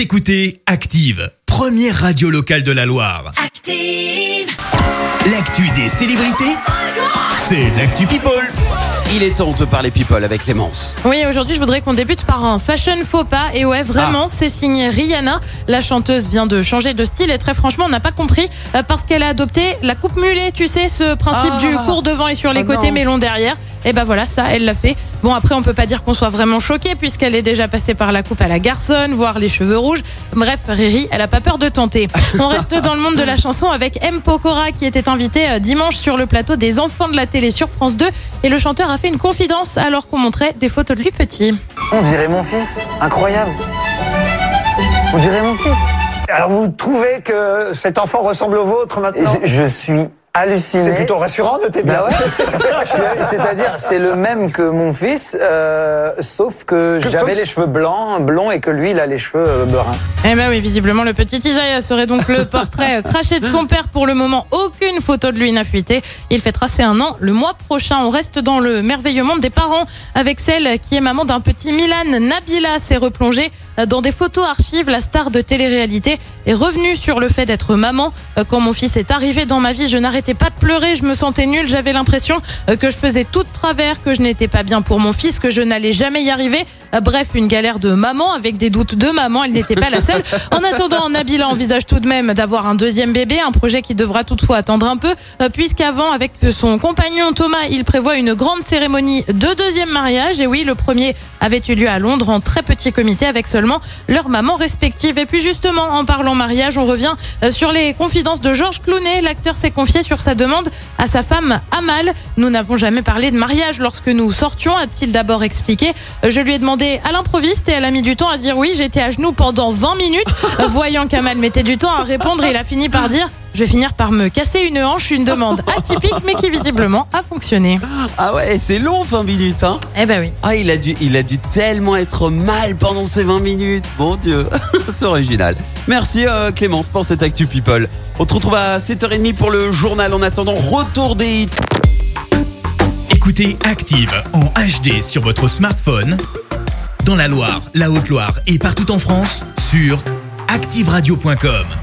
Vous écoutez Active, première radio locale de la Loire. Active. L'actu des célébrités, c'est l'actu People. Il est temps de parler people avec Clémence. Oui, aujourd'hui, je voudrais qu'on débute par un fashion faux pas. Et ouais, vraiment, c'est signé Rihanna. La chanteuse vient de changer de style et très franchement, on n'a pas compris euh, parce qu'elle a adopté la coupe mulet, tu sais, ce principe Ah. du court devant et sur les Ah côtés non. mais long derrière. Et ben voilà, ça, elle l'a fait. Bon, après, on peut pas dire qu'on soit vraiment choqué puisqu'elle est déjà passée par la coupe à la garçonne, voire les cheveux rouges. Bref, Riri, elle a pas peur de tenter. On reste dans le monde de la chanson avec M. Pokora qui était invité euh, dimanche sur le plateau des enfants de la télé sur France 2 et le chanteur a fait une confidence alors qu'on montrait des photos de lui petit. On dirait mon fils. Incroyable. On dirait mon fils. Alors vous trouvez que cet enfant ressemble au vôtre maintenant? Je, je suis halluciné. C'est plutôt rassurant, notez bien. Bah ouais. C'est-à-dire, c'est le même que mon fils, euh, sauf que, Que j'avais sauf- les cheveux blancs, blonds, et que lui, il a les cheveux euh, bruns. Eh ben oui, visiblement, le petit Isaiah serait donc le portrait craché de son père. Pour le moment, aucune photo de lui n'a fuité. Il fêtera ses un an le mois prochain. On reste dans le merveilleux monde des parents avec celle qui est maman d'un petit Milan. Nabila s'est replongée dans des photos archives. La star de télé-réalité est revenue sur le fait d'être maman. Quand mon fils est arrivé dans ma vie, je n'arrêtais pas de pleurer. Je me sentais nulle. J'avais l'impression euh, que je faisais tout de travers, que je n'étais pas bien pour mon fils, que je n'allais jamais y arriver. Euh, Bref, une galère de maman avec des doutes de maman. Elle n'était pas la seule. En attendant, Nabila envisage tout de même d'avoir un deuxième bébé, un projet qui devra toutefois attendre un peu, euh, puisqu'avant, avec son compagnon Thomas, il prévoit une grande cérémonie de deuxième mariage. Et oui, le premier avait eu lieu à Londres en très petit comité avec seulement leurs mamans respectives. Et puis justement, en parlant mariage, on revient sur les confidences de Georges Clooney. L'acteur s'est confié sur sa demande à sa femme Amal. Nous n'avons jamais parlé de mariage lorsque nous sortions, a-t-il d'abord expliqué. Je lui ai demandé à l'improviste et elle a mis du temps à dire oui. J'étais à genoux pendant 20 minutes. Voyant qu'Amal mettait du temps à répondre, il a fini par dire je vais finir par me casser une hanche, une demande atypique mais qui visiblement a fonctionné. Ah ouais, c'est long 20 minutes hein. Eh ben oui. Ah, il a dû il a dû tellement être mal pendant ces 20 minutes. Bon Dieu, c'est original. Merci euh, Clémence pour cette actu people. On se retrouve à 7h30 pour le journal en attendant retour des hits. Écoutez Active en HD sur votre smartphone, dans la Loire, la Haute-Loire et partout en France, sur activeradio.com.